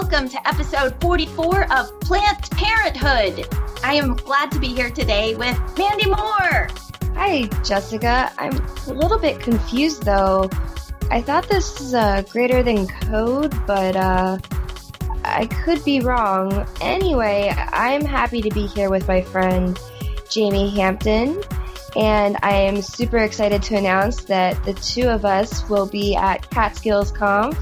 welcome to episode 44 of Plant Parenthood. I am glad to be here today with Mandy Moore. Hi, Jessica. I'm a little bit confused though. I thought this was uh, greater than code, but uh, I could be wrong. Anyway, I'm happy to be here with my friend Jamey Hampton, and I am super excited to announce that the two of us will be at Catskills Conf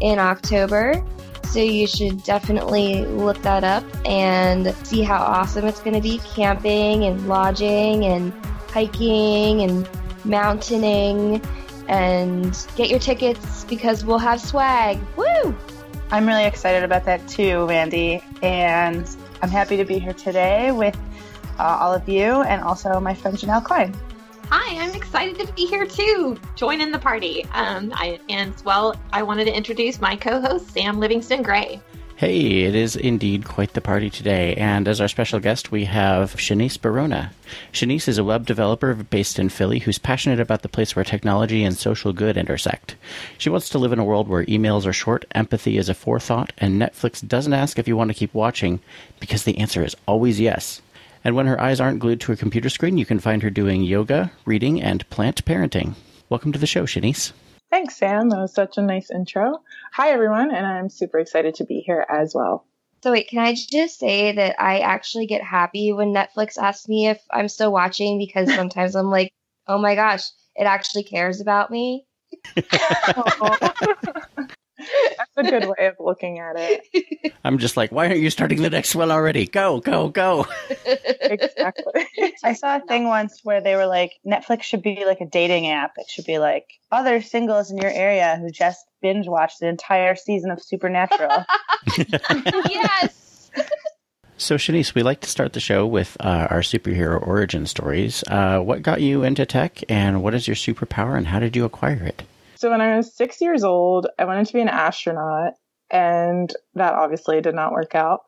in October. So you should definitely look that up and see how awesome it's going to be camping and lodging and hiking and mountaining and get your tickets because we'll have swag. Woo! I'm really excited about that too, Mandy, and I'm happy to be here today with uh, all of you and also my friend Janelle Klein. Hi, I'm excited to be here too. Join in the party. Um, I, and well, I wanted to introduce my co-host Sam Livingston Gray. Hey, it is indeed quite the party today, and as our special guest, we have Shanice Barona. Shanice is a web developer based in Philly who's passionate about the place where technology and social good intersect. She wants to live in a world where emails are short, empathy is a forethought, and Netflix doesn't ask if you want to keep watching because the answer is always yes. And when her eyes aren't glued to a computer screen, you can find her doing yoga, reading, and plant parenting. Welcome to the show, Shanice. Thanks, Sam. That was such a nice intro. Hi, everyone, and I'm super excited to be here as well. So, wait, can I just say that I actually get happy when Netflix asks me if I'm still watching because sometimes I'm like, oh my gosh, it actually cares about me. That's a good way of looking at it. I'm just like, why aren't you starting the next one already? Go, go, go. exactly. I saw a thing once where they were like, Netflix should be like a dating app. It should be like other singles in your area who just binge watched the entire season of Supernatural. yes. So, Shanice, we like to start the show with uh, our superhero origin stories. Uh, what got you into tech, and what is your superpower, and how did you acquire it? So when I was six years old, I wanted to be an astronaut, and that obviously did not work out.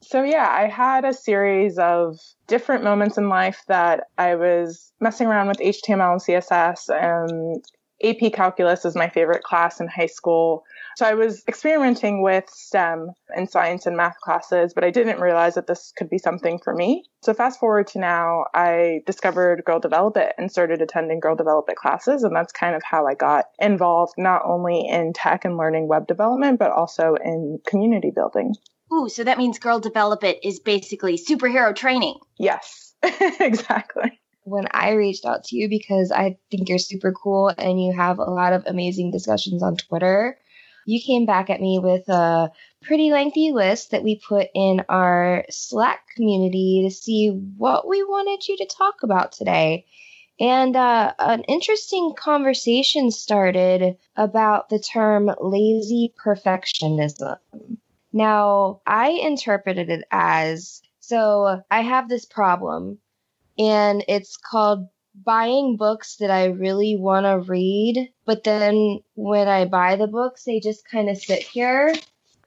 So yeah, I had a series of different moments in life that I was messing around with HTML and CSS and AP calculus is my favorite class in high school. So I was experimenting with STEM and science and math classes, but I didn't realize that this could be something for me. So fast forward to now, I discovered Girl Develop It and started attending Girl Develop It classes. And that's kind of how I got involved, not only in tech and learning web development, but also in community building. Ooh, so that means Girl Develop It is basically superhero training. Yes, exactly when I reached out to you because I think you're super cool and you have a lot of amazing discussions on Twitter you came back at me with a pretty lengthy list that we put in our Slack community to see what we wanted you to talk about today. And uh, an interesting conversation started about the term lazy perfectionism. Now, I interpreted it as so I have this problem, and it's called buying books that I really want to read, but then when I buy the books, they just kind of sit here.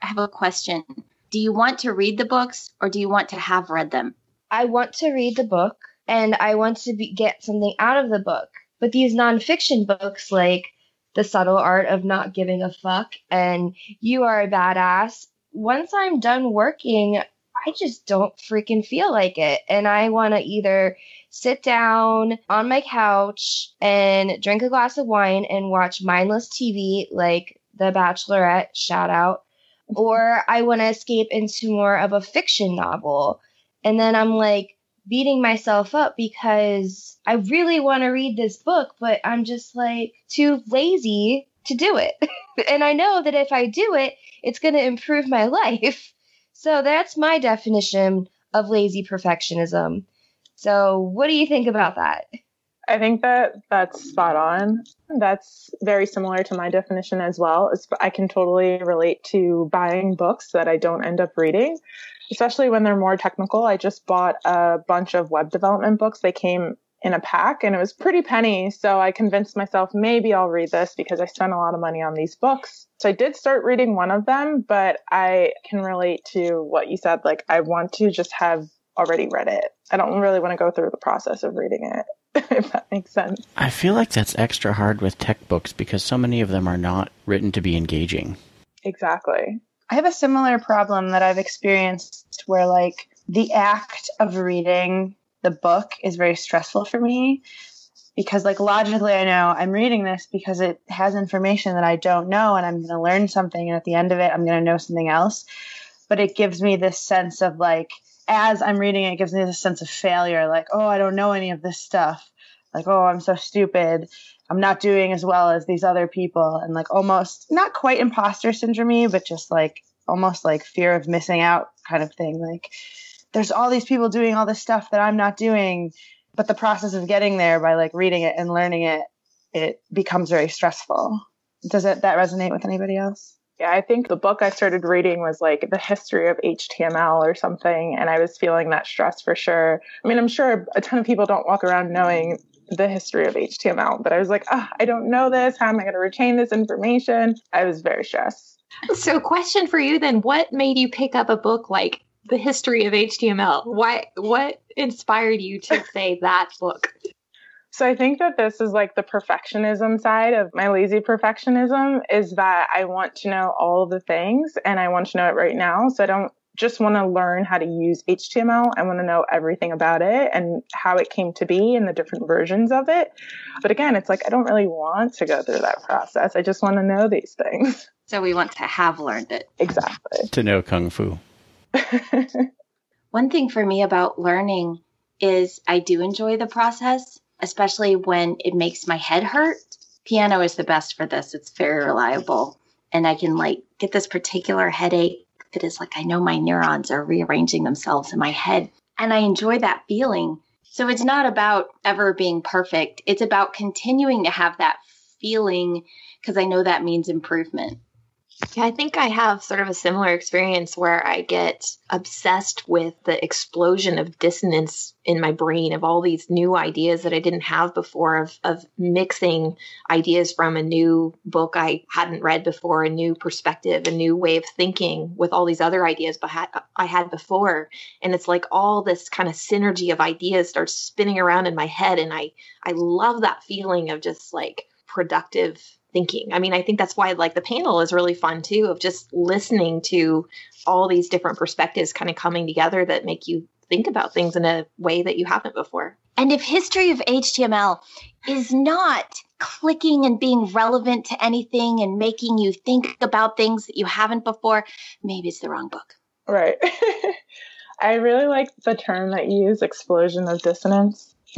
I have a question. Do you want to read the books or do you want to have read them? I want to read the book and I want to be, get something out of the book. But these nonfiction books, like The Subtle Art of Not Giving a Fuck and You Are a Badass, once I'm done working, I just don't freaking feel like it. And I want to either sit down on my couch and drink a glass of wine and watch mindless TV like The Bachelorette, shout out, or I want to escape into more of a fiction novel. And then I'm like beating myself up because I really want to read this book, but I'm just like too lazy to do it. and I know that if I do it, it's going to improve my life. So that's my definition of lazy perfectionism. So, what do you think about that? I think that that's spot on. That's very similar to my definition as well. I can totally relate to buying books that I don't end up reading, especially when they're more technical. I just bought a bunch of web development books. They came in a pack and it was pretty penny. So I convinced myself maybe I'll read this because I spent a lot of money on these books. So I did start reading one of them, but I can relate to what you said. Like, I want to just have already read it. I don't really want to go through the process of reading it, if that makes sense. I feel like that's extra hard with tech books because so many of them are not written to be engaging. Exactly. I have a similar problem that I've experienced where like the act of reading the book is very stressful for me because like logically I know I'm reading this because it has information that I don't know and I'm going to learn something and at the end of it I'm going to know something else. But it gives me this sense of like as I'm reading it, it gives me this sense of failure like oh I don't know any of this stuff. Like oh I'm so stupid. I'm not doing as well as these other people. And like almost not quite imposter syndrome but just like almost like fear of missing out kind of thing. Like there's all these people doing all this stuff that I'm not doing but the process of getting there by like reading it and learning it it becomes very stressful. Does it that resonate with anybody else? Yeah i think the book i started reading was like the history of html or something and i was feeling that stress for sure. I mean i'm sure a ton of people don't walk around knowing the history of html but i was like oh, i don't know this. How am i going to retain this information? I was very stressed. So question for you then. What made you pick up a book like the history of HTML. Why what inspired you to say that book? So I think that this is like the perfectionism side of my lazy perfectionism is that I want to know all the things and I want to know it right now. So I don't just want to learn how to use HTML. I want to know everything about it and how it came to be and the different versions of it. But again, it's like I don't really want to go through that process. I just want to know these things. So we want to have learned it. Exactly. To know Kung Fu. One thing for me about learning is I do enjoy the process, especially when it makes my head hurt. Piano is the best for this. It's very reliable. And I can like get this particular headache that is like I know my neurons are rearranging themselves in my head. And I enjoy that feeling. So it's not about ever being perfect. It's about continuing to have that feeling because I know that means improvement. Yeah, I think I have sort of a similar experience where I get obsessed with the explosion of dissonance in my brain of all these new ideas that I didn't have before, of, of mixing ideas from a new book I hadn't read before, a new perspective, a new way of thinking with all these other ideas I had before. And it's like all this kind of synergy of ideas starts spinning around in my head. And I, I love that feeling of just like productive thinking. I mean, I think that's why like the panel is really fun too of just listening to all these different perspectives kind of coming together that make you think about things in a way that you haven't before. And if history of HTML is not clicking and being relevant to anything and making you think about things that you haven't before, maybe it's the wrong book. Right. I really like the term that you use, explosion of dissonance.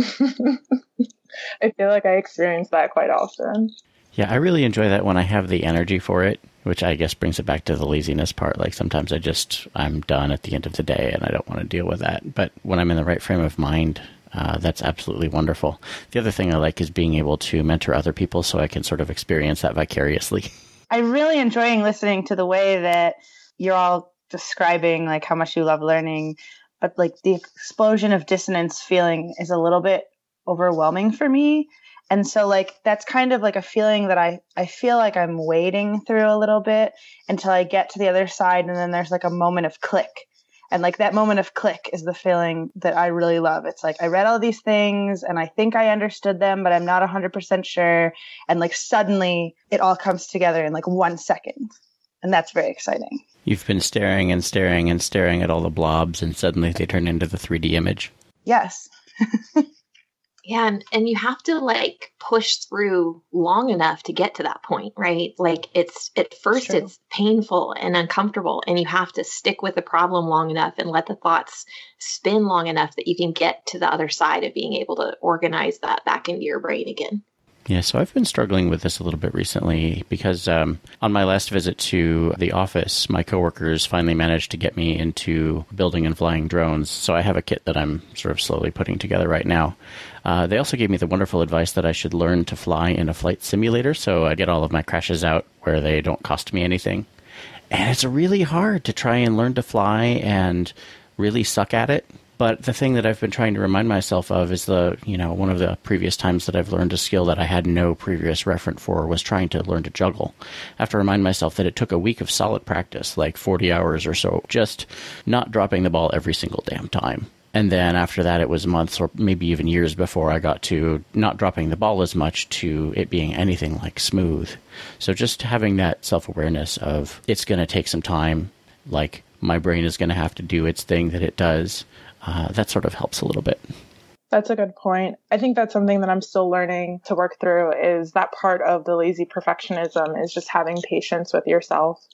I feel like I experience that quite often. Yeah, I really enjoy that when I have the energy for it, which I guess brings it back to the laziness part. Like sometimes I just, I'm done at the end of the day and I don't want to deal with that. But when I'm in the right frame of mind, uh, that's absolutely wonderful. The other thing I like is being able to mentor other people so I can sort of experience that vicariously. I'm really enjoying listening to the way that you're all describing like how much you love learning, but like the explosion of dissonance feeling is a little bit overwhelming for me and so like that's kind of like a feeling that i i feel like i'm wading through a little bit until i get to the other side and then there's like a moment of click. And like that moment of click is the feeling that i really love. It's like i read all these things and i think i understood them but i'm not 100% sure. And like suddenly it all comes together in like one second. And that's very exciting. You've been staring and staring and staring at all the blobs and suddenly they turn into the 3d image. Yes Yeah, and, and you have to like push through long enough to get to that point, right? Like it's at first it's painful and uncomfortable, and you have to stick with the problem long enough and let the thoughts spin long enough that you can get to the other side of being able to organize that back into your brain again. Yeah, so I've been struggling with this a little bit recently because um, on my last visit to the office, my coworkers finally managed to get me into building and flying drones. So I have a kit that I'm sort of slowly putting together right now. Uh, they also gave me the wonderful advice that I should learn to fly in a flight simulator so I get all of my crashes out where they don't cost me anything. And it's really hard to try and learn to fly and really suck at it but the thing that I've been trying to remind myself of is the, you know, one of the previous times that I've learned a skill that I had no previous referent for was trying to learn to juggle. I have to remind myself that it took a week of solid practice, like 40 hours or so, just not dropping the ball every single damn time. And then after that, it was months or maybe even years before I got to not dropping the ball as much to it being anything like smooth. So just having that self awareness of it's going to take some time, like my brain is going to have to do its thing that it does, uh, that sort of helps a little bit. That's a good point. I think that's something that I'm still learning to work through is that part of the lazy perfectionism is just having patience with yourself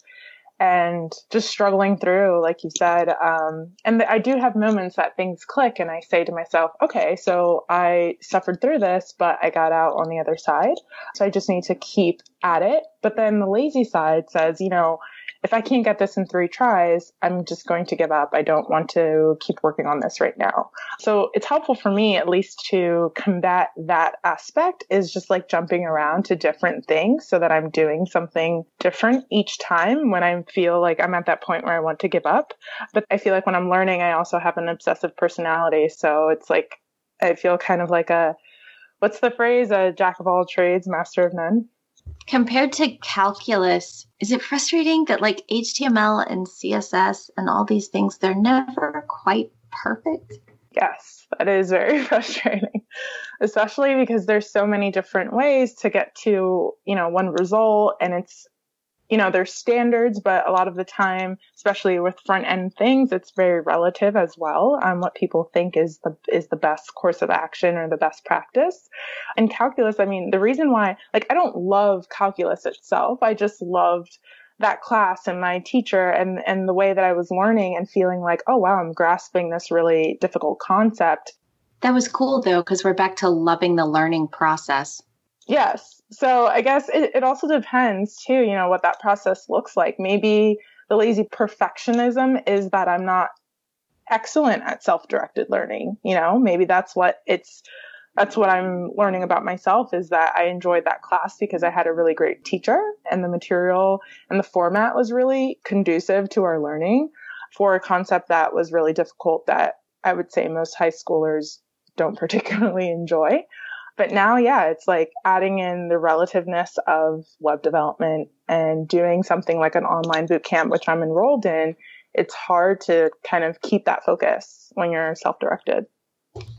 and just struggling through, like you said. Um, and I do have moments that things click and I say to myself, okay, so I suffered through this, but I got out on the other side. So I just need to keep at it. But then the lazy side says, you know, if I can't get this in three tries, I'm just going to give up. I don't want to keep working on this right now. So it's helpful for me, at least to combat that aspect is just like jumping around to different things so that I'm doing something different each time when I feel like I'm at that point where I want to give up. But I feel like when I'm learning, I also have an obsessive personality. So it's like, I feel kind of like a, what's the phrase? A jack of all trades, master of none compared to calculus, is it frustrating that like HTML and CSS and all these things, they're never quite perfect? Yes, that is very frustrating, especially because there's so many different ways to get to, you know, one result and it's you know, there's standards, but a lot of the time, especially with front end things, it's very relative as well on what people think is the is the best course of action or the best practice. And calculus, I mean, the reason why, like, I don't love calculus itself. I just loved that class and my teacher and and the way that I was learning and feeling like, oh wow, I'm grasping this really difficult concept. That was cool though, because we're back to loving the learning process. Yes. So I guess it, it also depends too, you know, what that process looks like. Maybe the lazy perfectionism is that I'm not excellent at self-directed learning. You know, maybe that's what it's, that's what I'm learning about myself is that I enjoyed that class because I had a really great teacher and the material and the format was really conducive to our learning for a concept that was really difficult that I would say most high schoolers don't particularly enjoy. But now, yeah, it's like adding in the relativeness of web development and doing something like an online boot camp, which I'm enrolled in. It's hard to kind of keep that focus when you're self directed.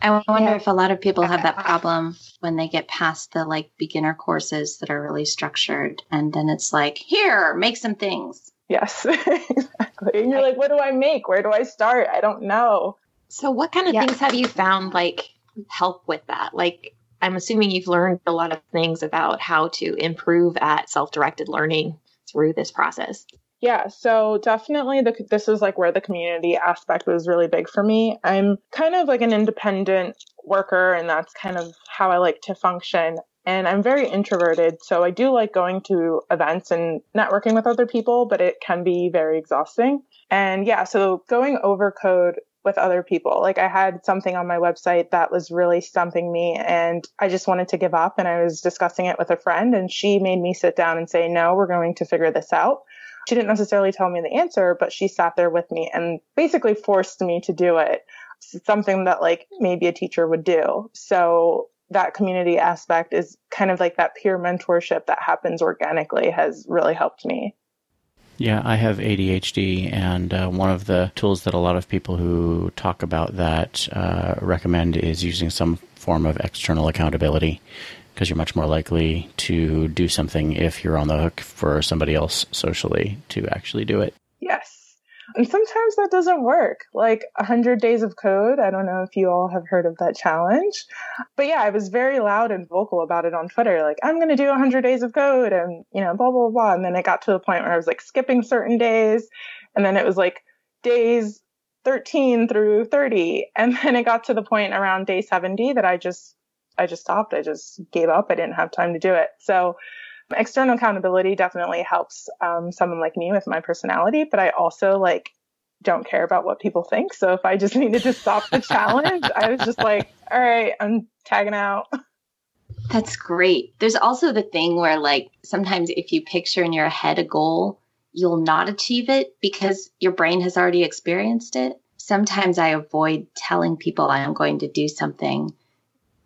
I wonder if a lot of people have that problem when they get past the like beginner courses that are really structured. And then it's like, here, make some things. Yes, exactly. And you're like, what do I make? Where do I start? I don't know. So, what kind of yeah. things have you found like help with that? Like, I'm assuming you've learned a lot of things about how to improve at self directed learning through this process. Yeah, so definitely the, this is like where the community aspect was really big for me. I'm kind of like an independent worker, and that's kind of how I like to function. And I'm very introverted, so I do like going to events and networking with other people, but it can be very exhausting. And yeah, so going over code with other people. Like I had something on my website that was really stumping me and I just wanted to give up and I was discussing it with a friend and she made me sit down and say, no, we're going to figure this out. She didn't necessarily tell me the answer, but she sat there with me and basically forced me to do it. Something that like maybe a teacher would do. So that community aspect is kind of like that peer mentorship that happens organically has really helped me. Yeah, I have ADHD, and uh, one of the tools that a lot of people who talk about that uh, recommend is using some form of external accountability because you're much more likely to do something if you're on the hook for somebody else socially to actually do it. Yes. And sometimes that doesn't work. Like 100 days of code. I don't know if you all have heard of that challenge. But yeah, I was very loud and vocal about it on Twitter. Like, I'm going to do 100 days of code and, you know, blah, blah, blah. And then it got to the point where I was like skipping certain days. And then it was like days 13 through 30. And then it got to the point around day 70 that I just, I just stopped. I just gave up. I didn't have time to do it. So, external accountability definitely helps um, someone like me with my personality, but I also like don't care about what people think. So if I just needed to stop the challenge, I was just like, all right, I'm tagging out. That's great. There's also the thing where like sometimes if you picture in your head a goal, you'll not achieve it because your brain has already experienced it. Sometimes I avoid telling people I am going to do something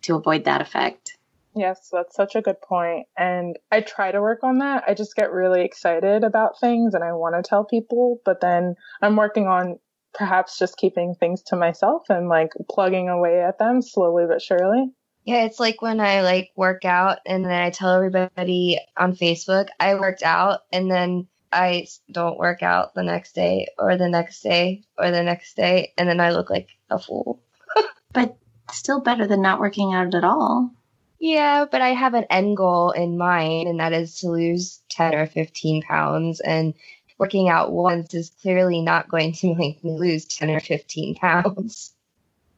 to avoid that effect. Yes, that's such a good point. And I try to work on that. I just get really excited about things and I want to tell people, but then I'm working on perhaps just keeping things to myself and like plugging away at them slowly but surely. Yeah, it's like when I like work out and then I tell everybody on Facebook I worked out and then I don't work out the next day or the next day or the next day and then I look like a fool. but still better than not working out at all. Yeah, but I have an end goal in mind and that is to lose 10 or 15 pounds and working out once is clearly not going to make me lose 10 or 15 pounds.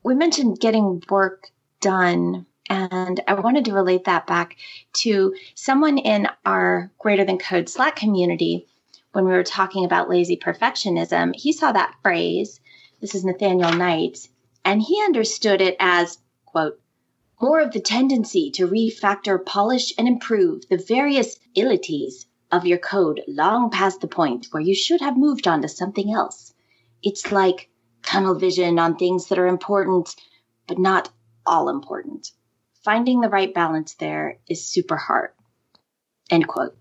We mentioned getting work done, and I wanted to relate that back to someone in our Greater Than Code Slack community when we were talking about lazy perfectionism. He saw that phrase. This is Nathaniel Knight, and he understood it as, quote, more of the tendency to refactor, polish, and improve the various illities of your code long past the point where you should have moved on to something else. It's like tunnel vision on things that are important, but not all important. Finding the right balance there is super hard. End quote.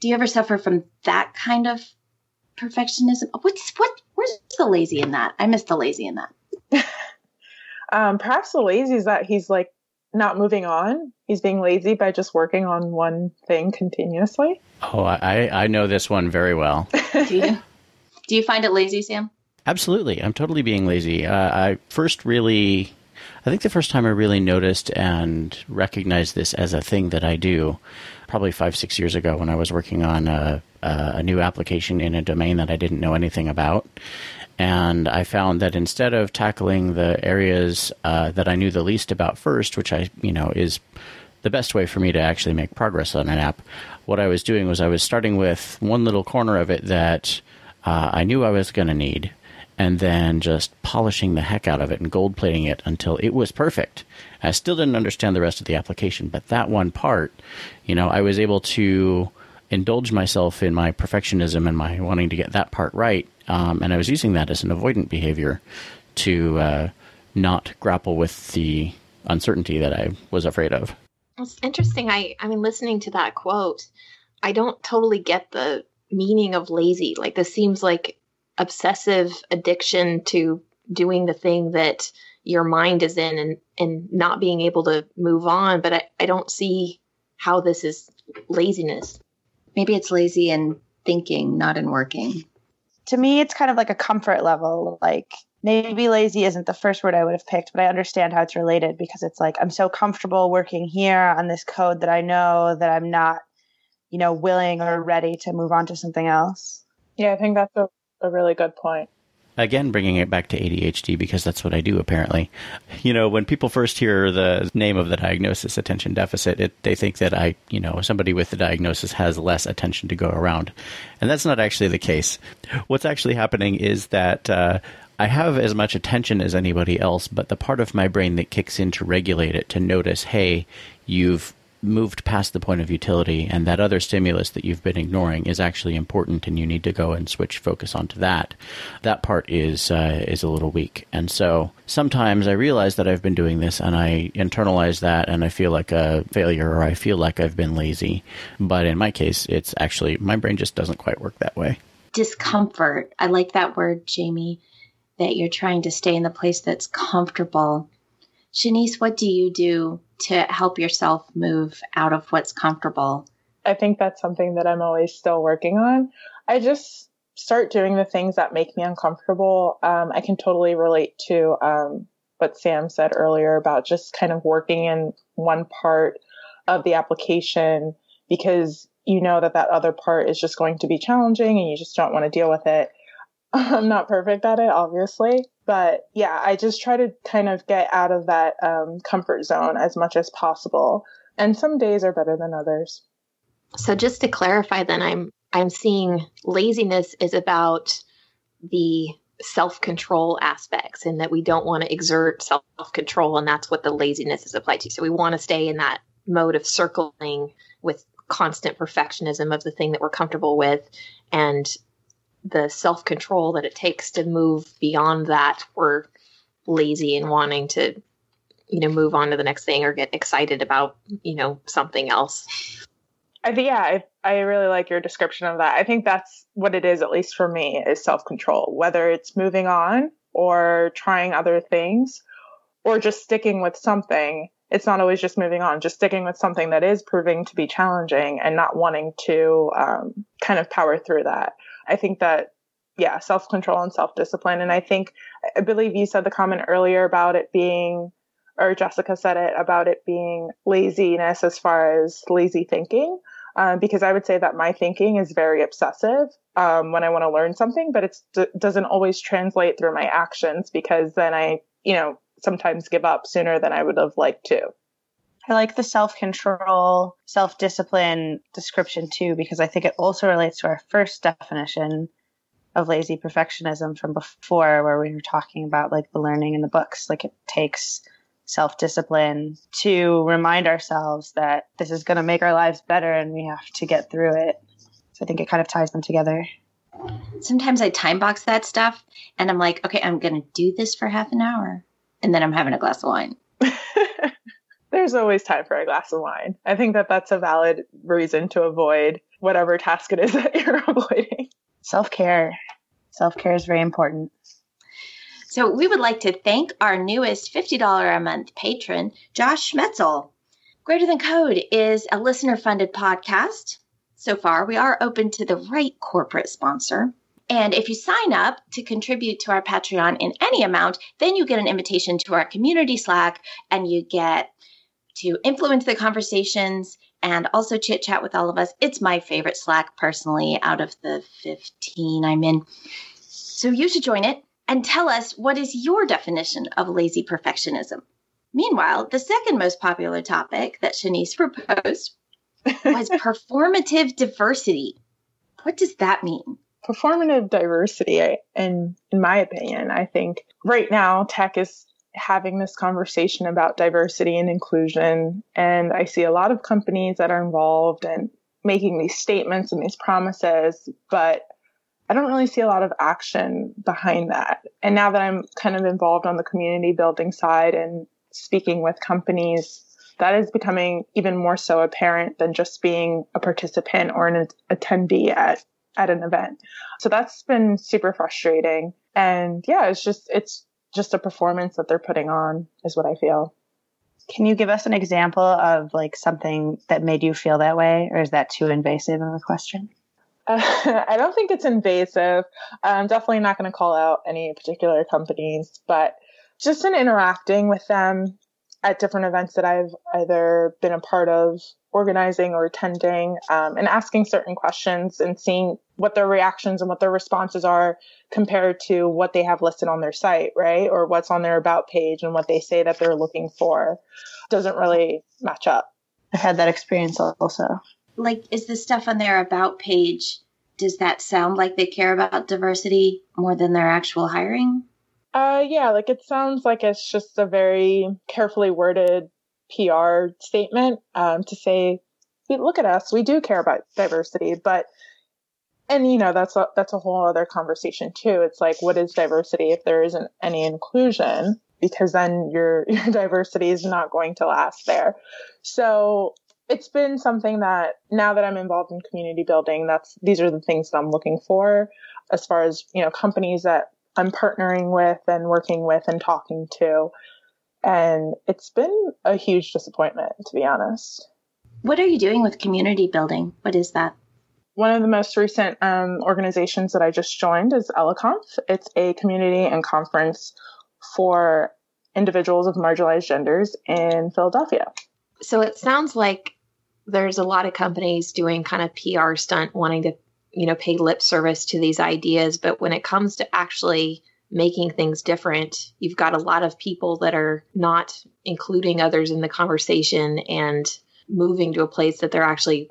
Do you ever suffer from that kind of perfectionism? What's what? Where's the lazy in that? I miss the lazy in that. um, perhaps the lazy is that he's like not moving on. He's being lazy by just working on one thing continuously. Oh, I, I know this one very well. Do you? Do you find it lazy, Sam? Absolutely. I'm totally being lazy. Uh, I first really, I think the first time I really noticed and recognized this as a thing that I do, probably five, six years ago when I was working on a, a new application in a domain that I didn't know anything about. And I found that instead of tackling the areas uh, that I knew the least about first, which I, you know, is the best way for me to actually make progress on an app, what I was doing was I was starting with one little corner of it that uh, I knew I was going to need, and then just polishing the heck out of it and gold plating it until it was perfect. I still didn't understand the rest of the application, but that one part, you know, I was able to indulge myself in my perfectionism and my wanting to get that part right um, and I was using that as an avoidant behavior to uh, not grapple with the uncertainty that I was afraid of. It's interesting. I, I mean, listening to that quote, I don't totally get the meaning of lazy. Like, this seems like obsessive addiction to doing the thing that your mind is in and, and not being able to move on. But I, I don't see how this is laziness. Maybe it's lazy in thinking, not in working to me, it's kind of like a comfort level. Like maybe lazy isn't the first word I would have picked, but I understand how it's related because it's like I'm so comfortable working here on this code that I know that I'm not, you know, willing or ready to move on to something else. Yeah, I think that's a, a really good point. Again, bringing it back to ADHD because that's what I do apparently. You know, when people first hear the name of the diagnosis, attention deficit, it, they think that I, you know, somebody with the diagnosis has less attention to go around. And that's not actually the case. What's actually happening is that uh, I have as much attention as anybody else, but the part of my brain that kicks in to regulate it, to notice, hey, you've moved past the point of utility and that other stimulus that you've been ignoring is actually important and you need to go and switch focus onto that. That part is uh, is a little weak. And so sometimes i realize that i've been doing this and i internalize that and i feel like a failure or i feel like i've been lazy. But in my case it's actually my brain just doesn't quite work that way. Discomfort. I like that word Jamey that you're trying to stay in the place that's comfortable. Shanice what do you do to help yourself move out of what's comfortable? I think that's something that I'm always still working on. I just start doing the things that make me uncomfortable. Um, I can totally relate to um, what Sam said earlier about just kind of working in one part of the application because you know that that other part is just going to be challenging and you just don't want to deal with it. I'm not perfect at it, obviously, but yeah, I just try to kind of get out of that um, comfort zone as much as possible. And some days are better than others. So just to clarify, then I'm I'm seeing laziness is about the self control aspects, and that we don't want to exert self control, and that's what the laziness is applied to. So we want to stay in that mode of circling with constant perfectionism of the thing that we're comfortable with, and the self control that it takes to move beyond that we're lazy and wanting to you know move on to the next thing or get excited about you know something else I yeah, I, I really like your description of that. I think that's what it is, at least for me, is self control, whether it's moving on or trying other things or just sticking with something. It's not always just moving on, just sticking with something that is proving to be challenging and not wanting to um, kind of power through that. I think that, yeah, self control and self discipline. And I think, I believe you said the comment earlier about it being or Jessica said it about it being laziness as far as lazy thinking. Um, because I would say that my thinking is very obsessive um, when I want to learn something, but it d- doesn't always translate through my actions because then I, you know, sometimes give up sooner than I would have liked to. I like the self control, self discipline description too, because I think it also relates to our first definition of lazy perfectionism from before, where we were talking about like the learning in the books. Like it takes self discipline to remind ourselves that this is going to make our lives better and we have to get through it. So I think it kind of ties them together. Sometimes I time box that stuff and I'm like, okay, I'm going to do this for half an hour. And then I'm having a glass of wine. There's always time for a glass of wine. I think that that's a valid reason to avoid whatever task it is that you're avoiding. Self care. Self care is very important. So we would like to thank our newest $50 a month patron, Josh Schmetzel. Greater Than Code is a listener funded podcast. So far, we are open to the right corporate sponsor. And if you sign up to contribute to our Patreon in any amount, then you get an invitation to our community Slack and you get to influence the conversations and also chit chat with all of us. It's my favorite Slack personally out of the 15 I'm in. So you should join it and tell us what is your definition of lazy perfectionism. Meanwhile, the second most popular topic that Shanice proposed was performative diversity. What does that mean? Performative diversity, in in my opinion, I think right now tech is having this conversation about diversity and inclusion, and I see a lot of companies that are involved and making these statements and these promises, but I don't really see a lot of action behind that. And now that I'm kind of involved on the community building side and speaking with companies, that is becoming even more so apparent than just being a participant or an attendee at at an event. So that's been super frustrating. And yeah, it's just it's just a performance that they're putting on is what I feel. Can you give us an example of like something that made you feel that way or is that too invasive of a question? Uh, I don't think it's invasive. I'm definitely not going to call out any particular companies, but just in interacting with them at different events that I've either been a part of organizing or attending um, and asking certain questions and seeing what their reactions and what their responses are compared to what they have listed on their site, right? Or what's on their about page and what they say that they're looking for doesn't really match up. I've had that experience also like is the stuff on their about page does that sound like they care about diversity more than their actual hiring uh yeah like it sounds like it's just a very carefully worded pr statement um, to say look at us. We do care about diversity. But and you know that's a, that's a whole other conversation too. It's like what is diversity if there isn't any inclusion? Because then your your diversity is not going to last there. So it's been something that now that I'm involved in community building, that's these are the things that I'm looking for as far as, you know, companies that I'm partnering with and working with and talking to. And it's been a huge disappointment, to be honest. What are you doing with community building? What is that? One of the most recent um, organizations that I just joined is ElaConf. It's a community and conference for individuals of marginalized genders in Philadelphia. So it sounds like there's a lot of companies doing kind of PR stunt wanting to, you know, pay lip service to these ideas. But when it comes to actually making things different, you've got a lot of people that are not including others in the conversation and moving to a place that they're actually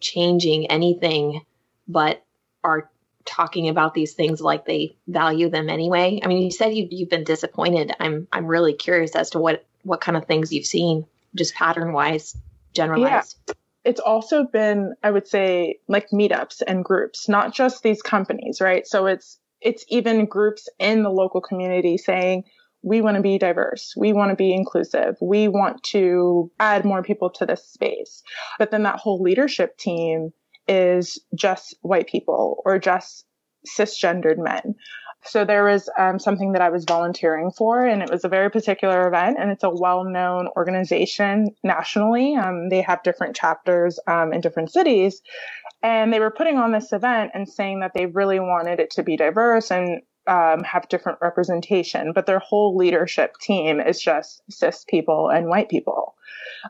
changing anything, but are talking about these things like they value them anyway. I mean, you said you, you've been disappointed. I'm I'm really curious as to what what kind of things you've seen, just pattern wise generalized. Yeah. It's also been, I would say, like meetups and groups, not just these companies, right? So it's it's even groups in the local community saying, we want to be diverse. We want to be inclusive. We want to add more people to this space. But then that whole leadership team is just white people or just cisgendered men. So there was um, something that I was volunteering for, and it was a very particular event, and it's a well-known organization nationally. Um, they have different chapters um, in different cities, and they were putting on this event and saying that they really wanted it to be diverse and um, have different representation, but their whole leadership team is just cis people and white people.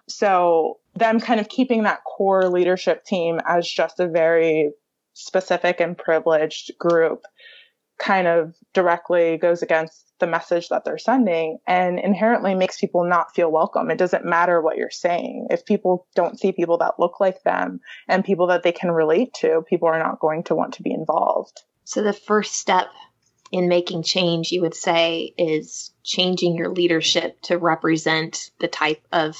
So them kind of keeping that core leadership team as just a very specific and privileged group kind of directly goes against the message that they're sending and inherently makes people not feel welcome. It doesn't matter what you're saying. If people don't see people that look like them and people that they can relate to, people are not going to want to be involved. So the first step in making change, you would say, is changing your leadership to represent the type of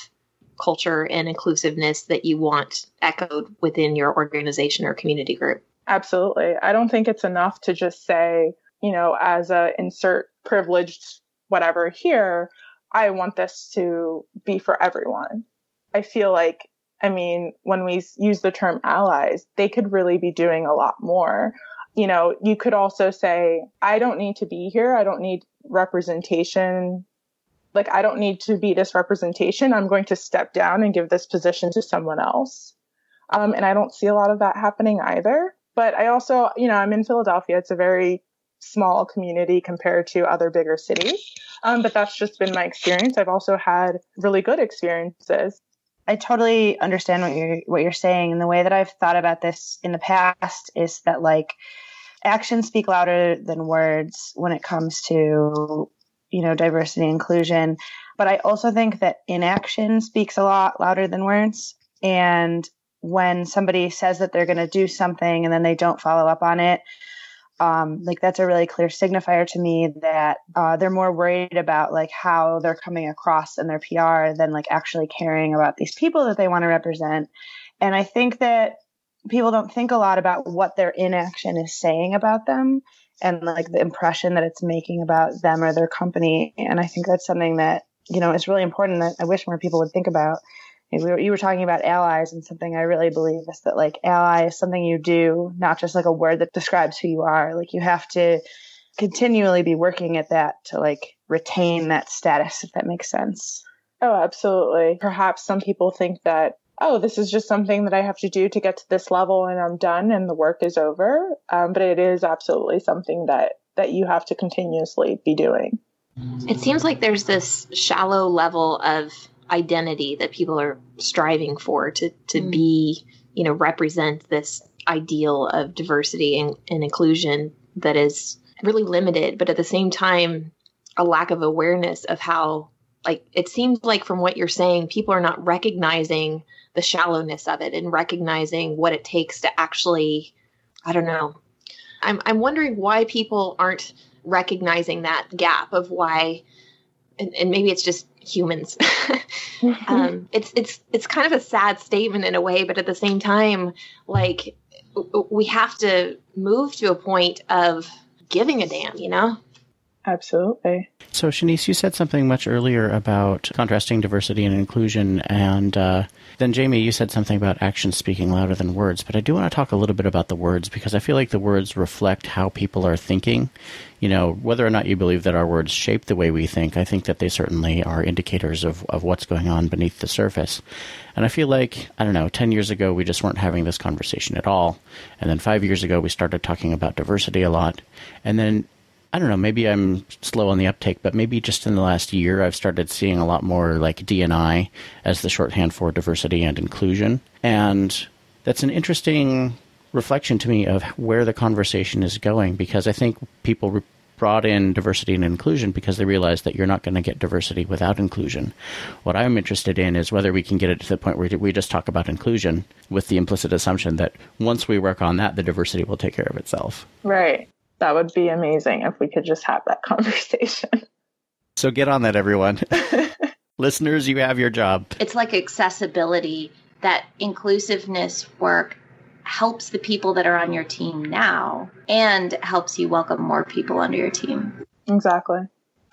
culture and inclusiveness that you want echoed within your organization or community group. Absolutely. I don't think it's enough to just say, you know, as a insert privileged whatever here, I want this to be for everyone. I feel like, I mean, when we use the term allies, they could really be doing a lot more. You know, you could also say, I don't need to be here. I don't need representation. Like, I don't need to be this representation. I'm going to step down and give this position to someone else. Um, and I don't see a lot of that happening either. But I also, you know, I'm in Philadelphia. It's a very small community compared to other bigger cities. Um, but that's just been my experience. I've also had really good experiences. I totally understand what you're what you're saying. And the way that I've thought about this in the past is that like actions speak louder than words when it comes to you know diversity inclusion. But I also think that inaction speaks a lot louder than words. And when somebody says that they're going to do something and then they don't follow up on it, um, like that's a really clear signifier to me that uh, they're more worried about like how they're coming across in their PR than like actually caring about these people that they want to represent. And I think that people don't think a lot about what their inaction is saying about them and like the impression that it's making about them or their company. And I think that's something that you know is really important that I wish more people would think about we were, you were talking about allies and something I really believe is that like ally is something you do, not just like a word that describes who you are. Like you have to continually be working at that to like retain that status, if that makes sense. Oh, absolutely. Perhaps some people think that, oh, this is just something that I have to do to get to this level and I'm done and the work is over. Um, but it is absolutely something that, that you have to continuously be doing. It seems like there's this shallow level of identity that people are striving for to to mm. be you know represent this ideal of diversity and, and inclusion that is really limited but at the same time a lack of awareness of how like it seems like from what you're saying people are not recognizing the shallowness of it and recognizing what it takes to actually i don't know i'm i'm wondering why people aren't recognizing that gap of why and, and maybe it's just humans. um, it's it's it's kind of a sad statement in a way, but at the same time, like we have to move to a point of giving a damn, you know? Absolutely. So, Shanice, you said something much earlier about contrasting diversity and inclusion, and uh, then Jamey, you said something about actions speaking louder than words. But I do want to talk a little bit about the words because I feel like the words reflect how people are thinking. You know, whether or not you believe that our words shape the way we think, I think that they certainly are indicators of, of what's going on beneath the surface. And I feel like, I don't know, 10 years ago, we just weren't having this conversation at all. And then five years ago, we started talking about diversity a lot. And then I don't know, maybe I'm slow on the uptake, but maybe just in the last year I've started seeing a lot more like DNI as the shorthand for diversity and inclusion. And that's an interesting reflection to me of where the conversation is going because I think people re- brought in diversity and inclusion because they realized that you're not going to get diversity without inclusion. What I'm interested in is whether we can get it to the point where we just talk about inclusion with the implicit assumption that once we work on that, the diversity will take care of itself. Right that would be amazing if we could just have that conversation. So get on that, everyone. Listeners, you have your job. It's like accessibility, that inclusiveness work helps the people that are on your team now and helps you welcome more people under your team. Exactly.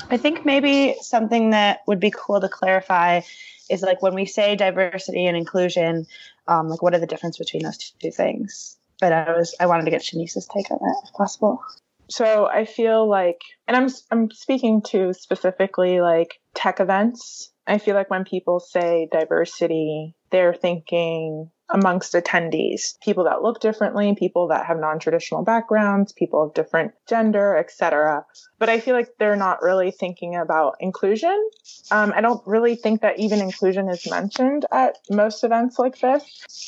I think maybe something that would be cool to clarify is like when we say diversity and inclusion, um, like what are the difference between those two things? But I was I wanted to get Shanice's take on that if possible. So I feel like, and I'm I'm speaking to specifically like tech events. I feel like when people say diversity, they're thinking amongst attendees. People that look differently people that have non-traditional backgrounds people of different gender etc but i feel like they're not really thinking about inclusion. Um, i don't really think that even inclusion is mentioned at most events like this.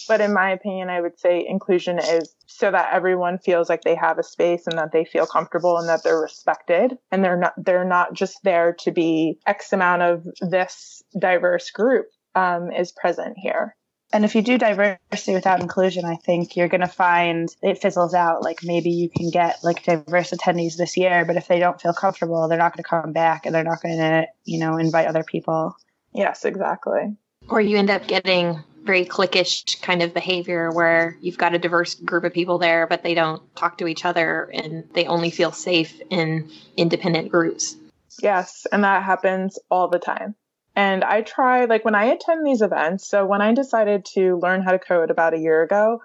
But in my opinion i would say inclusion is so that everyone feels like they have a space and that they feel comfortable and that they're respected. And they're not they're not just there to be x amount of this diverse group um, is present here and if you do diversity without inclusion, I think you're going to find it fizzles out. Like maybe you can get like diverse attendees this year, but if they don't feel comfortable, they're not going to come back and they're not going to, you know, invite other people. Yes, exactly. Or you end up getting very cliquish kind of behavior where you've got a diverse group of people there, but they don't talk to each other and they only feel safe in independent groups. Yes, and that happens all the time. And I try, like when I attend these events, so when I decided to learn how to code about a year ago,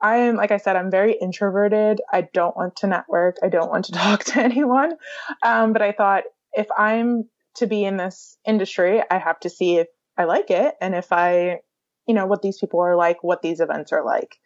I am, like I said, I'm very introverted. I don't want to network. I don't want to talk to anyone. Um, but I thought if I'm to be in this industry, I have to see if I like it and if I, you know, what these people are like, what these events are like.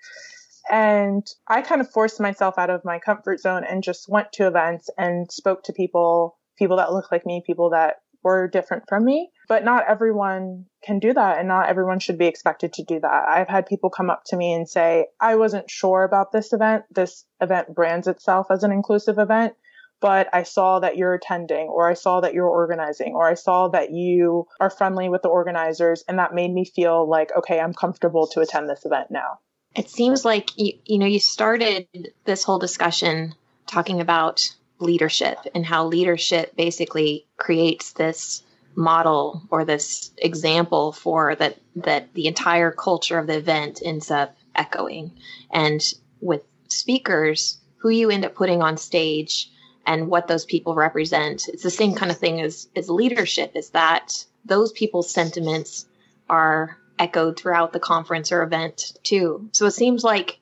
And I kind of forced myself out of my comfort zone and just went to events and spoke to people, people that look like me, people that were different from me. But not everyone can do that and not everyone should be expected to do that. I've had people come up to me and say, I wasn't sure about this event. This event brands itself as an inclusive event, but I saw that you're attending or I saw that you're organizing or I saw that you are friendly with the organizers and that made me feel like, okay, I'm comfortable to attend this event now. It seems like you, you know, you started this whole discussion talking about leadership and how leadership basically creates this model or this example for that that the entire culture of the event ends up echoing. And with speakers who you end up putting on stage and what those people represent it's the same kind of thing as as leadership is that those people's sentiments are echoed throughout the conference or event too. So it seems like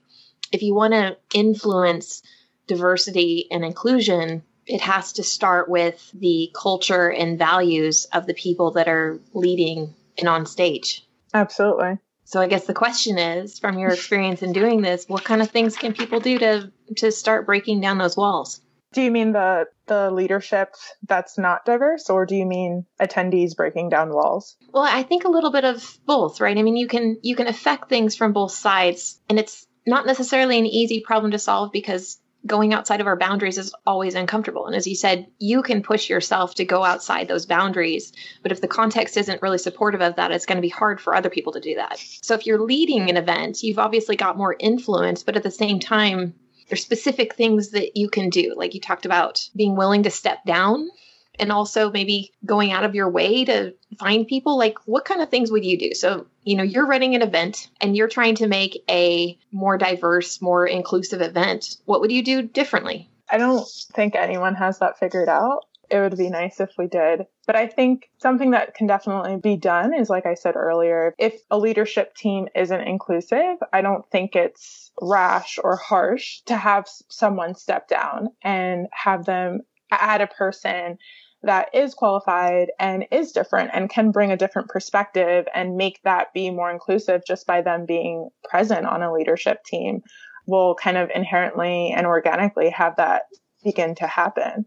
if you want to influence diversity and inclusion, it has to start with the culture and values of the people that are leading and on stage. Absolutely. So I guess the question is, from your experience in doing this, what kind of things can people do to to start breaking down those walls? Do you mean the the leadership that's not diverse or do you mean attendees breaking down walls? Well, I think a little bit of both, right? I mean, you can you can affect things from both sides and it's not necessarily an easy problem to solve because going outside of our boundaries is always uncomfortable. And as you said, you can push yourself to go outside those boundaries. But if the context isn't really supportive of that, it's going to be hard for other people to do that. So if you're leading an event, you've obviously got more influence, but at the same time, there's specific things that you can do. Like you talked about being willing to step down and also maybe going out of your way to find people like what kind of things would you do? So you know you're running an event and you're trying to make a more diverse more inclusive event. What would you do differently? I don't think anyone has that figured out. It would be nice if we did. But I think something that can definitely be done is, like I said earlier, if a leadership team isn't inclusive, I don't think it's rash or harsh to have someone step down and have them add a person that is qualified and is different and can bring a different perspective and make that be more inclusive just by them being present on a leadership team will kind of inherently and organically have that begin to happen.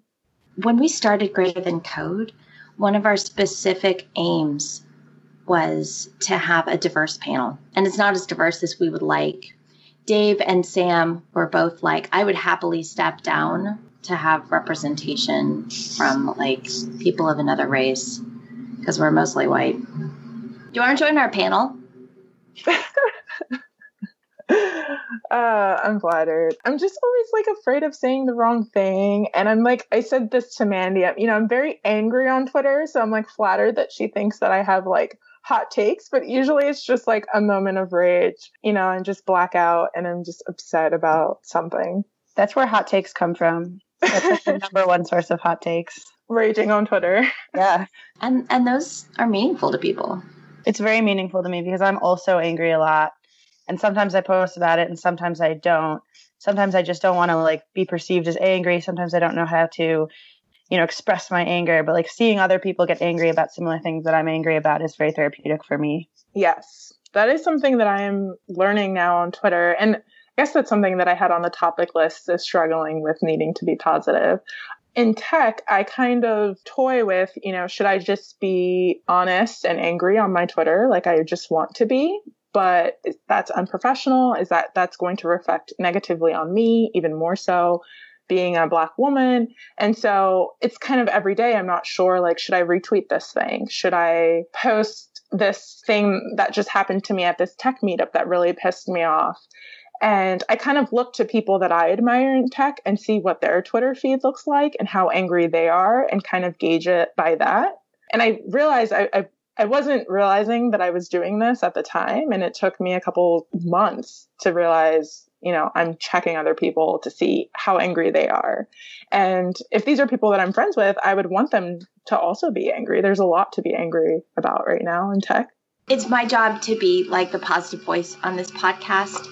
When we started Greater Than Code, one of our specific aims was to have a diverse panel. And it's not as diverse as we would like. Dave and Sam were both like, I would happily step down to have representation from like people of another race because we're mostly white. Do you want to join our panel? uh, I'm flattered. I'm just always like afraid of saying the wrong thing. And I'm like, I said this to Mandy, you know, I'm very angry on Twitter. So I'm like flattered that she thinks that I have like hot takes, but usually it's just like a moment of rage, you know, and just black out and I'm just upset about something. That's where hot takes come from. That's like the number one source of hot takes. raging on Twitter. Yeah. And and those are meaningful to people. It's very meaningful to me because I'm also angry a lot. And sometimes I post about it and sometimes I don't. Sometimes I just don't want to like be perceived as angry. Sometimes I don't know how to, you know, express my anger. But like seeing other people get angry about similar things that I'm angry about is very therapeutic for me. Yes. That is something that I am learning now on Twitter. And I guess that's something that I had on the topic list is struggling with needing to be positive in tech, I kind of toy with, you know, should I just be honest and angry on my Twitter like I just want to be? But that's unprofessional. Is that that's going to reflect negatively on me, even more so being a black woman. And so it's kind of every day. I'm not sure, like, should I retweet this thing? Should I post this thing that just happened to me at this tech meetup that really pissed me off? And I kind of look to people that I admire in tech and see what their Twitter feed looks like and how angry they are and kind of gauge it by that. And I realized I, I, I wasn't realizing that I was doing this at the time. And it took me a couple months to realize, you know, I'm checking other people to see how angry they are. And if these are people that I'm friends with, I would want them to also be angry. There's a lot to be angry about right now in tech. It's my job to be like the positive voice on this podcast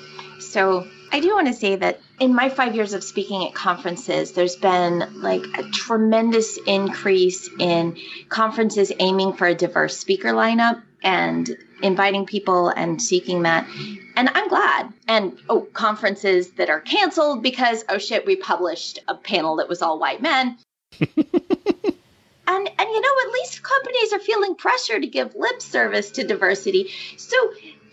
so I do want to say that in my five years of speaking at conferences, there's been like a tremendous increase in conferences aiming for a diverse speaker lineup and inviting people and seeking that. And I'm glad. And oh, conferences that are canceled because oh shit, we published a panel that was all white men. and and you know, at least companies are feeling pressure to give lip service to diversity. So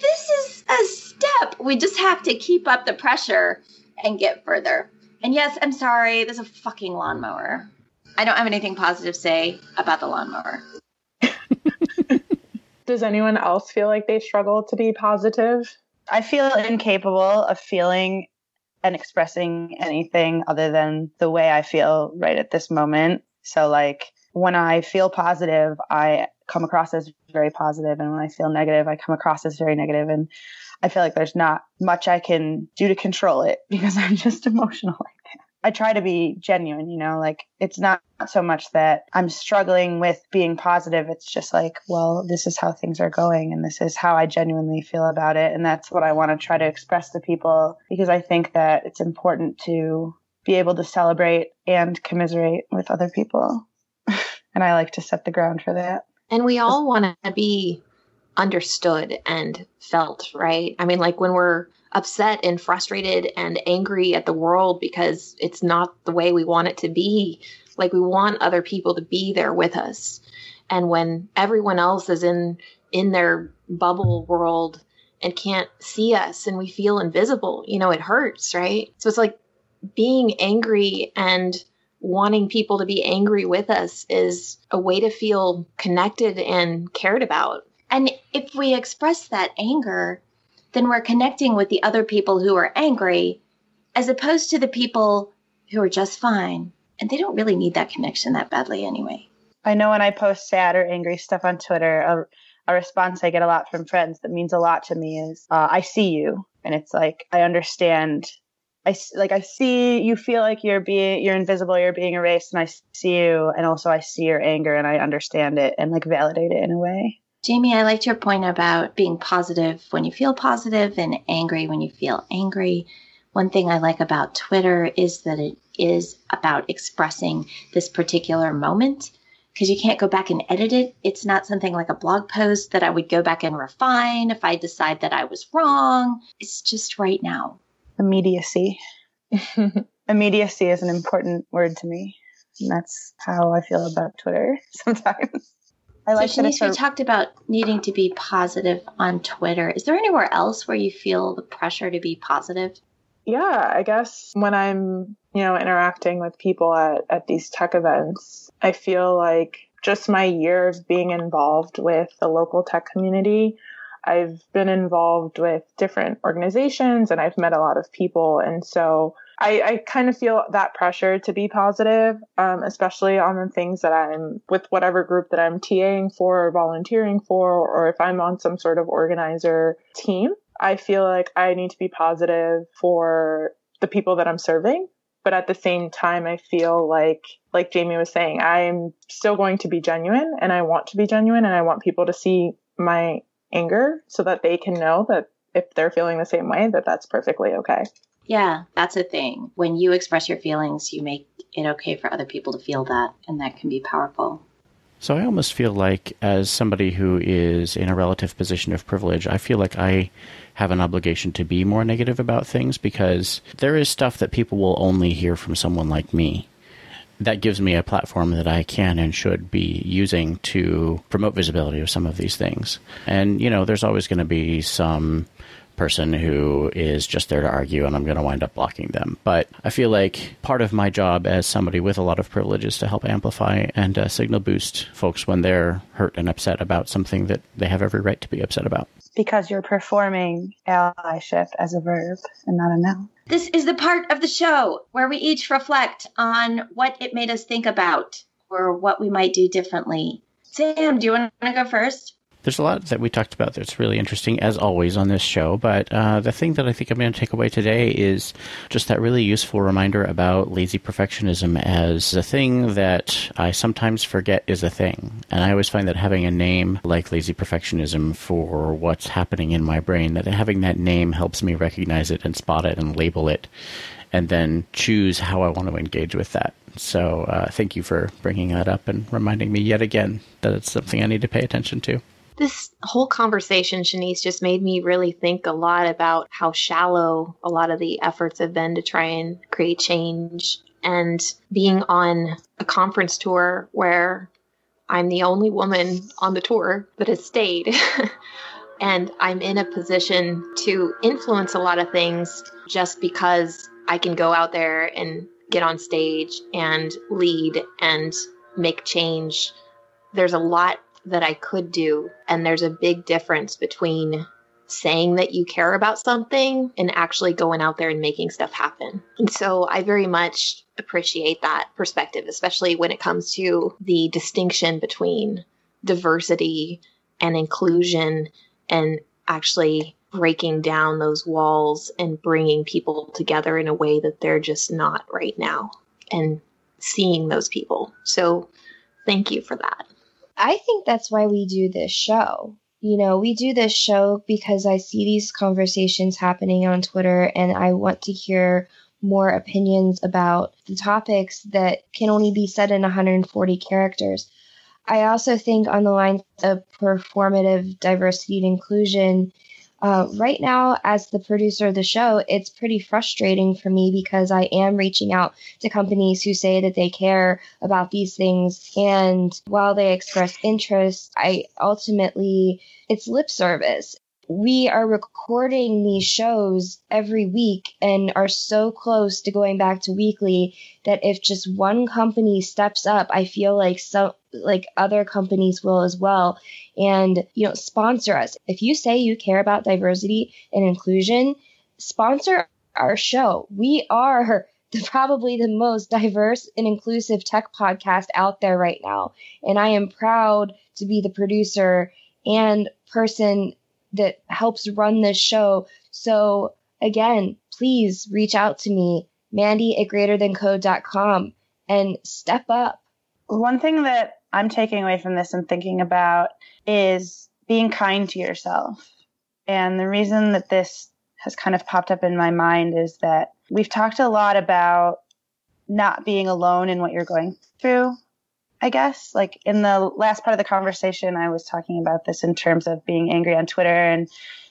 this is a step. We just have to keep up the pressure and get further. And yes, I'm sorry, there's a fucking lawnmower. I don't have anything positive to say about the lawnmower. Does anyone else feel like they struggle to be positive? I feel incapable of feeling and expressing anything other than the way I feel right at this moment. So, like, when I feel positive, I come across as very positive, and when I feel negative, I come across as very. And I feel like there's not much I can do to control it because I'm just emotional like that. I try to be genuine, you know, like it's not so much that I'm struggling with being positive. It's just like, well, this is how things are going and this is how I genuinely feel about it. And that's what I want to try to express to people because I think that it's important to be able to celebrate and commiserate with other people. and I like to set the ground for that. And we all want to be understood and felt, right? I mean, like when we're upset and frustrated and angry at the world because it's not the way we want it to be, like we want other people to be there with us. And when everyone else is in in their bubble world and can't see us and we feel invisible, you know, it hurts, right? So it's like being angry and wanting people to be angry with us is a way to feel connected and cared about. And if we express that anger, then we're connecting with the other people who are angry as opposed to the people who are just fine. And they don't really need that connection that badly anyway. I know when I post sad or angry stuff on Twitter, a, a response I get a lot from friends that means a lot to me is, uh, I see you. And it's like, I understand I like I see you feel like you're being you're invisible, you're being erased, and I see you, and also I see your anger and I understand it and like validate it in a way. Jamey, I liked your point about being positive when you feel positive and angry when you feel angry. One thing I like about Twitter is that it is about expressing this particular moment because you can't go back and edit it. It's not something like a blog post that I would go back and refine if I decide that I was wrong. It's just right now immediacy. immediacy is an important word to me. And that's how I feel about Twitter sometimes. I like so, Shanice, we talked about needing to be positive on Twitter. Is there anywhere else where you feel the pressure to be positive? Yeah, I guess when I'm, you know, interacting with people at, at these tech events, I feel like just my year of being involved with the local tech community, I've been involved with different organizations and I've met a lot of people. And so I, I kind of feel that pressure to be positive, um, especially on the things that I'm with whatever group that I'm TAing for or volunteering for, or if I'm on some sort of organizer team. I feel like I need to be positive for the people that I'm serving. But at the same time, I feel like like Jamey was saying, I'm still going to be genuine and I want to be genuine and I want people to see my anger so that they can know that if they're feeling the same way, that that's perfectly okay. Yeah, that's a thing. When you express your feelings, you make it okay for other people to feel that, and that can be powerful. So I almost feel like, as somebody who is in a relative position of privilege, I feel like I have an obligation to be more negative about things because there is stuff that people will only hear from someone like me. That gives me a platform that I can and should be using to promote visibility of some of these things. And, you know, there's always going to be some person who is just there to argue and I'm going to wind up blocking them. But I feel like part of my job as somebody with a lot of privilege is to help amplify and uh, signal boost folks when they're hurt and upset about something that they have every right to be upset about. Because you're performing allyship as a verb and not a noun. This is the part of the show where we each reflect on what it made us think about or what we might do differently. Sam, do you want to go first? There's a lot that we talked about that's really interesting, as always, on this show. But uh, the thing that I think I'm going to take away today is just that really useful reminder about lazy perfectionism as a thing that I sometimes forget is a thing. And I always find that having a name like lazy perfectionism for what's happening in my brain, that having that name helps me recognize it and spot it and label it and then choose how I want to engage with that. So, uh, thank you for bringing that up and reminding me yet again that it's something I need to pay attention to this whole conversation, Shanice, just made me really think a lot about how shallow a lot of the efforts have been to try and create change. And being on a conference tour where I'm the only woman on the tour that has stayed. and I'm in a position to influence a lot of things just because I can go out there and get on stage and lead and make change. There's a lot that I could do. And there's a big difference between saying that you care about something and actually going out there and making stuff happen. And so I very much appreciate that perspective, especially when it comes to the distinction between diversity and inclusion and actually breaking down those walls and bringing people together in a way that they're just not right now and seeing those people. So thank you for that. I think that's why we do this show. You know, we do this show because I see these conversations happening on Twitter and I want to hear more opinions about the topics that can only be said in 140 characters. I also think on the lines of performative diversity and inclusion, uh, right now, as the producer of the show, it's pretty frustrating for me because I am reaching out to companies who say that they care about these things. And while they express interest, I ultimately, it's lip service we are recording these shows every week and are so close to going back to weekly that if just one company steps up, I feel like some like other companies will as well and you know sponsor us. If you say you care about diversity and inclusion, sponsor our show. We are the, probably the most diverse and inclusive tech podcast out there right now. And I am proud to be the producer and person that helps run this show. So again, please reach out to me, Mandy at greaterthancode.com and step up. One thing that I'm taking away from this and thinking about is being kind to yourself. And the reason that this has kind of popped up in my mind is that we've talked a lot about not being alone in what you're going through I guess. Like in the last part of the conversation, I was talking about this in terms of being angry on Twitter and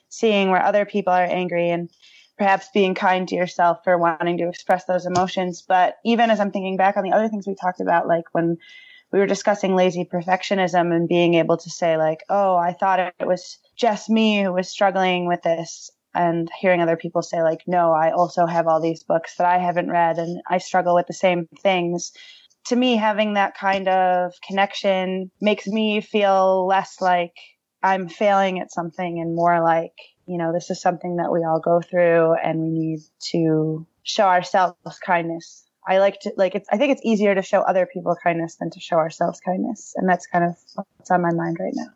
seeing where other people are angry and perhaps being kind to yourself for wanting to express those emotions. But even as I'm thinking back on the other things we talked about, like when we were discussing lazy perfectionism and being able to say, like, oh, I thought it was just me who was struggling with this. And hearing other people say, like, no, I also have all these books that I haven't read and I struggle with the same things to me, having that kind of connection makes me feel less like I'm failing at something and more like, you know, this is something that we all go through and we need to show ourselves kindness. I like to, like, it's, I think it's easier to show other people kindness than to show ourselves kindness. And that's kind of what's on my mind right now.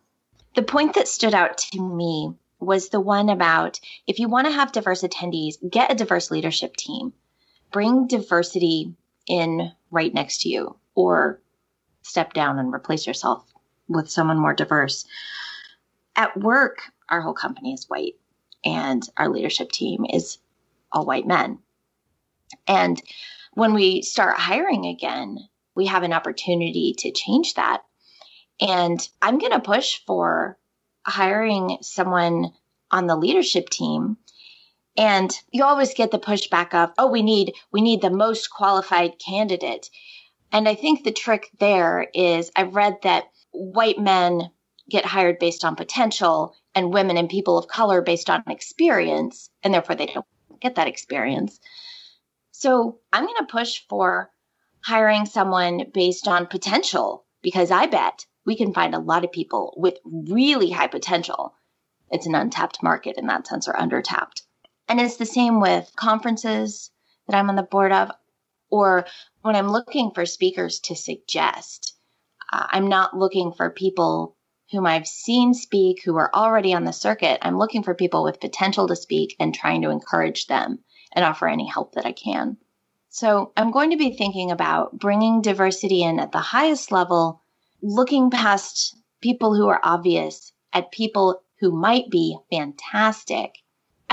The point that stood out to me was the one about if you want to have diverse attendees, get a diverse leadership team. Bring diversity in right next to you. or step down and replace yourself with someone more diverse. At work, our whole company is white and our leadership team is all white men. And when we start hiring again, we have an opportunity to change that. And I'm going to push for hiring someone on the leadership team and you always get the pushback of oh we need we need the most qualified candidate and i think the trick there is i've read that white men get hired based on potential and women and people of color based on experience and therefore they don't get that experience so i'm going to push for hiring someone based on potential because i bet we can find a lot of people with really high potential. It's an untapped market in that sense or undertapped. And it's the same with conferences that I'm on the board of or when I'm looking for speakers to suggest. Uh, I'm not looking for people whom I've seen speak who are already on the circuit. I'm looking for people with potential to speak and trying to encourage them and offer any help that I can. So I'm going to be thinking about bringing diversity in at the highest level looking past people who are obvious at people who might be fantastic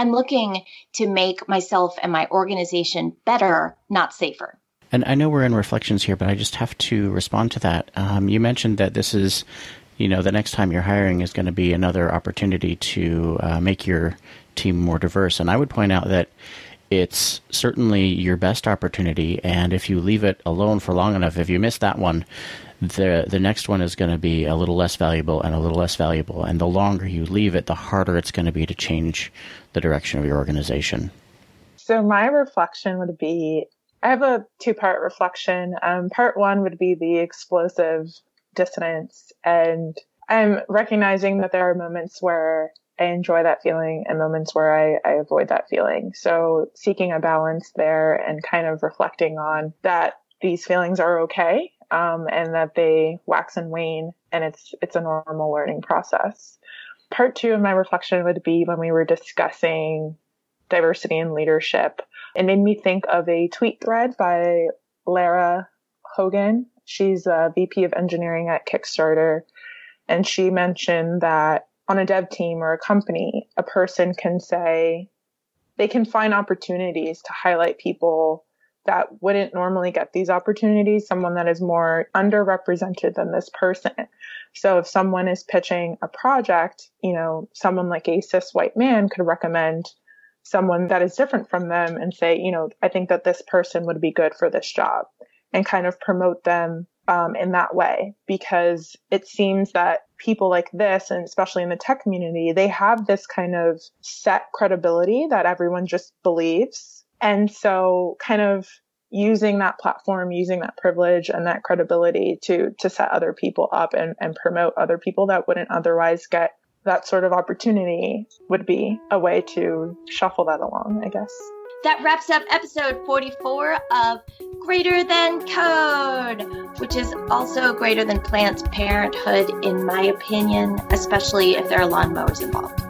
and looking to make myself and my organization better, not safer. And I know we're in reflections here, but I just have to respond to that. Um, you mentioned that this is, you know, the next time you're hiring is going to be another opportunity to uh, make your team more diverse. And I would point out that it's certainly your best opportunity. And if you leave it alone for long enough, if you miss that one, the the next one is going to be a little less valuable and a little less valuable. And the longer you leave it, the harder it's going to be to change the direction of your organization. So my reflection would be I have a two part reflection. Um, part one would be the explosive dissonance, and I'm recognizing that there are moments where I enjoy that feeling and moments where I, I avoid that feeling. So seeking a balance there and kind of reflecting on that these feelings are okay um, and that they wax and wane, and it's it's a normal learning process. Part two of my reflection would be when we were discussing diversity and leadership. It made me think of a tweet thread by Lara Hogan. She's uh, a VP of engineering at Kickstarter. And she mentioned that on a dev team or a company, a person can say they can find opportunities to highlight people that wouldn't normally get these opportunities, someone that is more underrepresented than this person. So if someone is pitching a project, you know, someone like a cis white man could recommend someone that is different from them and say, you know, I think that this person would be good for this job and kind of promote them um, in that way because it seems that people like this and especially in the tech community they have this kind of set credibility that everyone just believes and so kind of using that platform, using that privilege and that credibility to to set other people up and, and promote other people that wouldn't otherwise get that sort of opportunity would be a way to shuffle that along, I guess. That wraps up episode 44 of Greater Than Code, which is also greater than Plants Parenthood, in my opinion, especially if there are lawnmowers involved.